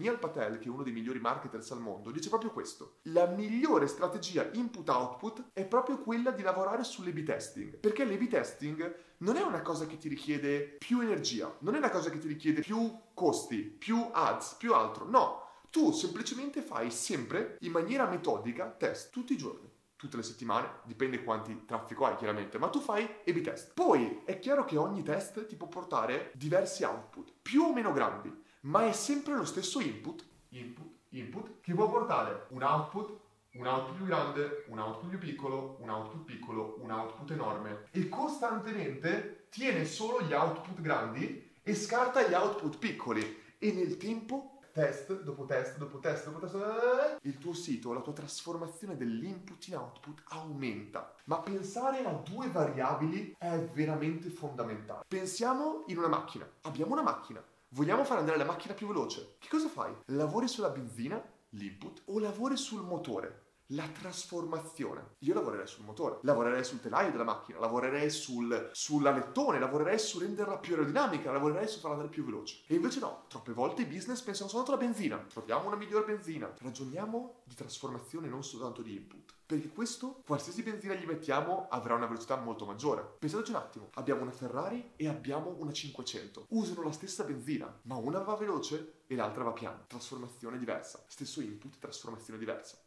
Neil Patel, che è uno dei migliori marketers al mondo, dice proprio questo. La migliore strategia input-output è proprio quella di lavorare sull'A-B testing. Perché l'A-B testing non è una cosa che ti richiede più energia, non è una cosa che ti richiede più costi, più ads, più altro. No, tu semplicemente fai sempre in maniera metodica test tutti i giorni tutte le settimane, dipende quanti traffico hai chiaramente, ma tu fai A-B test. Poi è chiaro che ogni test ti può portare diversi output, più o meno grandi, ma è sempre lo stesso input, input, input, che può portare un output, un output più grande, un output più piccolo, un output piccolo, un output enorme e costantemente tiene solo gli output grandi e scarta gli output piccoli e nel tempo test dopo test dopo test dopo test, il tuo sito, la tua trasformazione dell'input in output aumenta. Ma pensare a due variabili è veramente fondamentale. Pensiamo in una macchina. Abbiamo una macchina. Vogliamo far andare la macchina più veloce. Che cosa fai? Lavori sulla benzina, l'input, o lavori sul motore? La trasformazione. Io lavorerei sul motore, lavorerei sul telaio della macchina, lavorerei sul, sull'alettone, lavorerei su renderla più aerodinamica, lavorerei su farla andare più veloce. E invece no, troppe volte i business pensano soltanto alla benzina, troviamo una migliore benzina. Ragioniamo di trasformazione, non soltanto di input. Perché questo, qualsiasi benzina gli mettiamo, avrà una velocità molto maggiore. Pensateci un attimo, abbiamo una Ferrari e abbiamo una 500. Usano la stessa benzina, ma una va veloce e l'altra va piano. Trasformazione diversa. Stesso input, trasformazione diversa.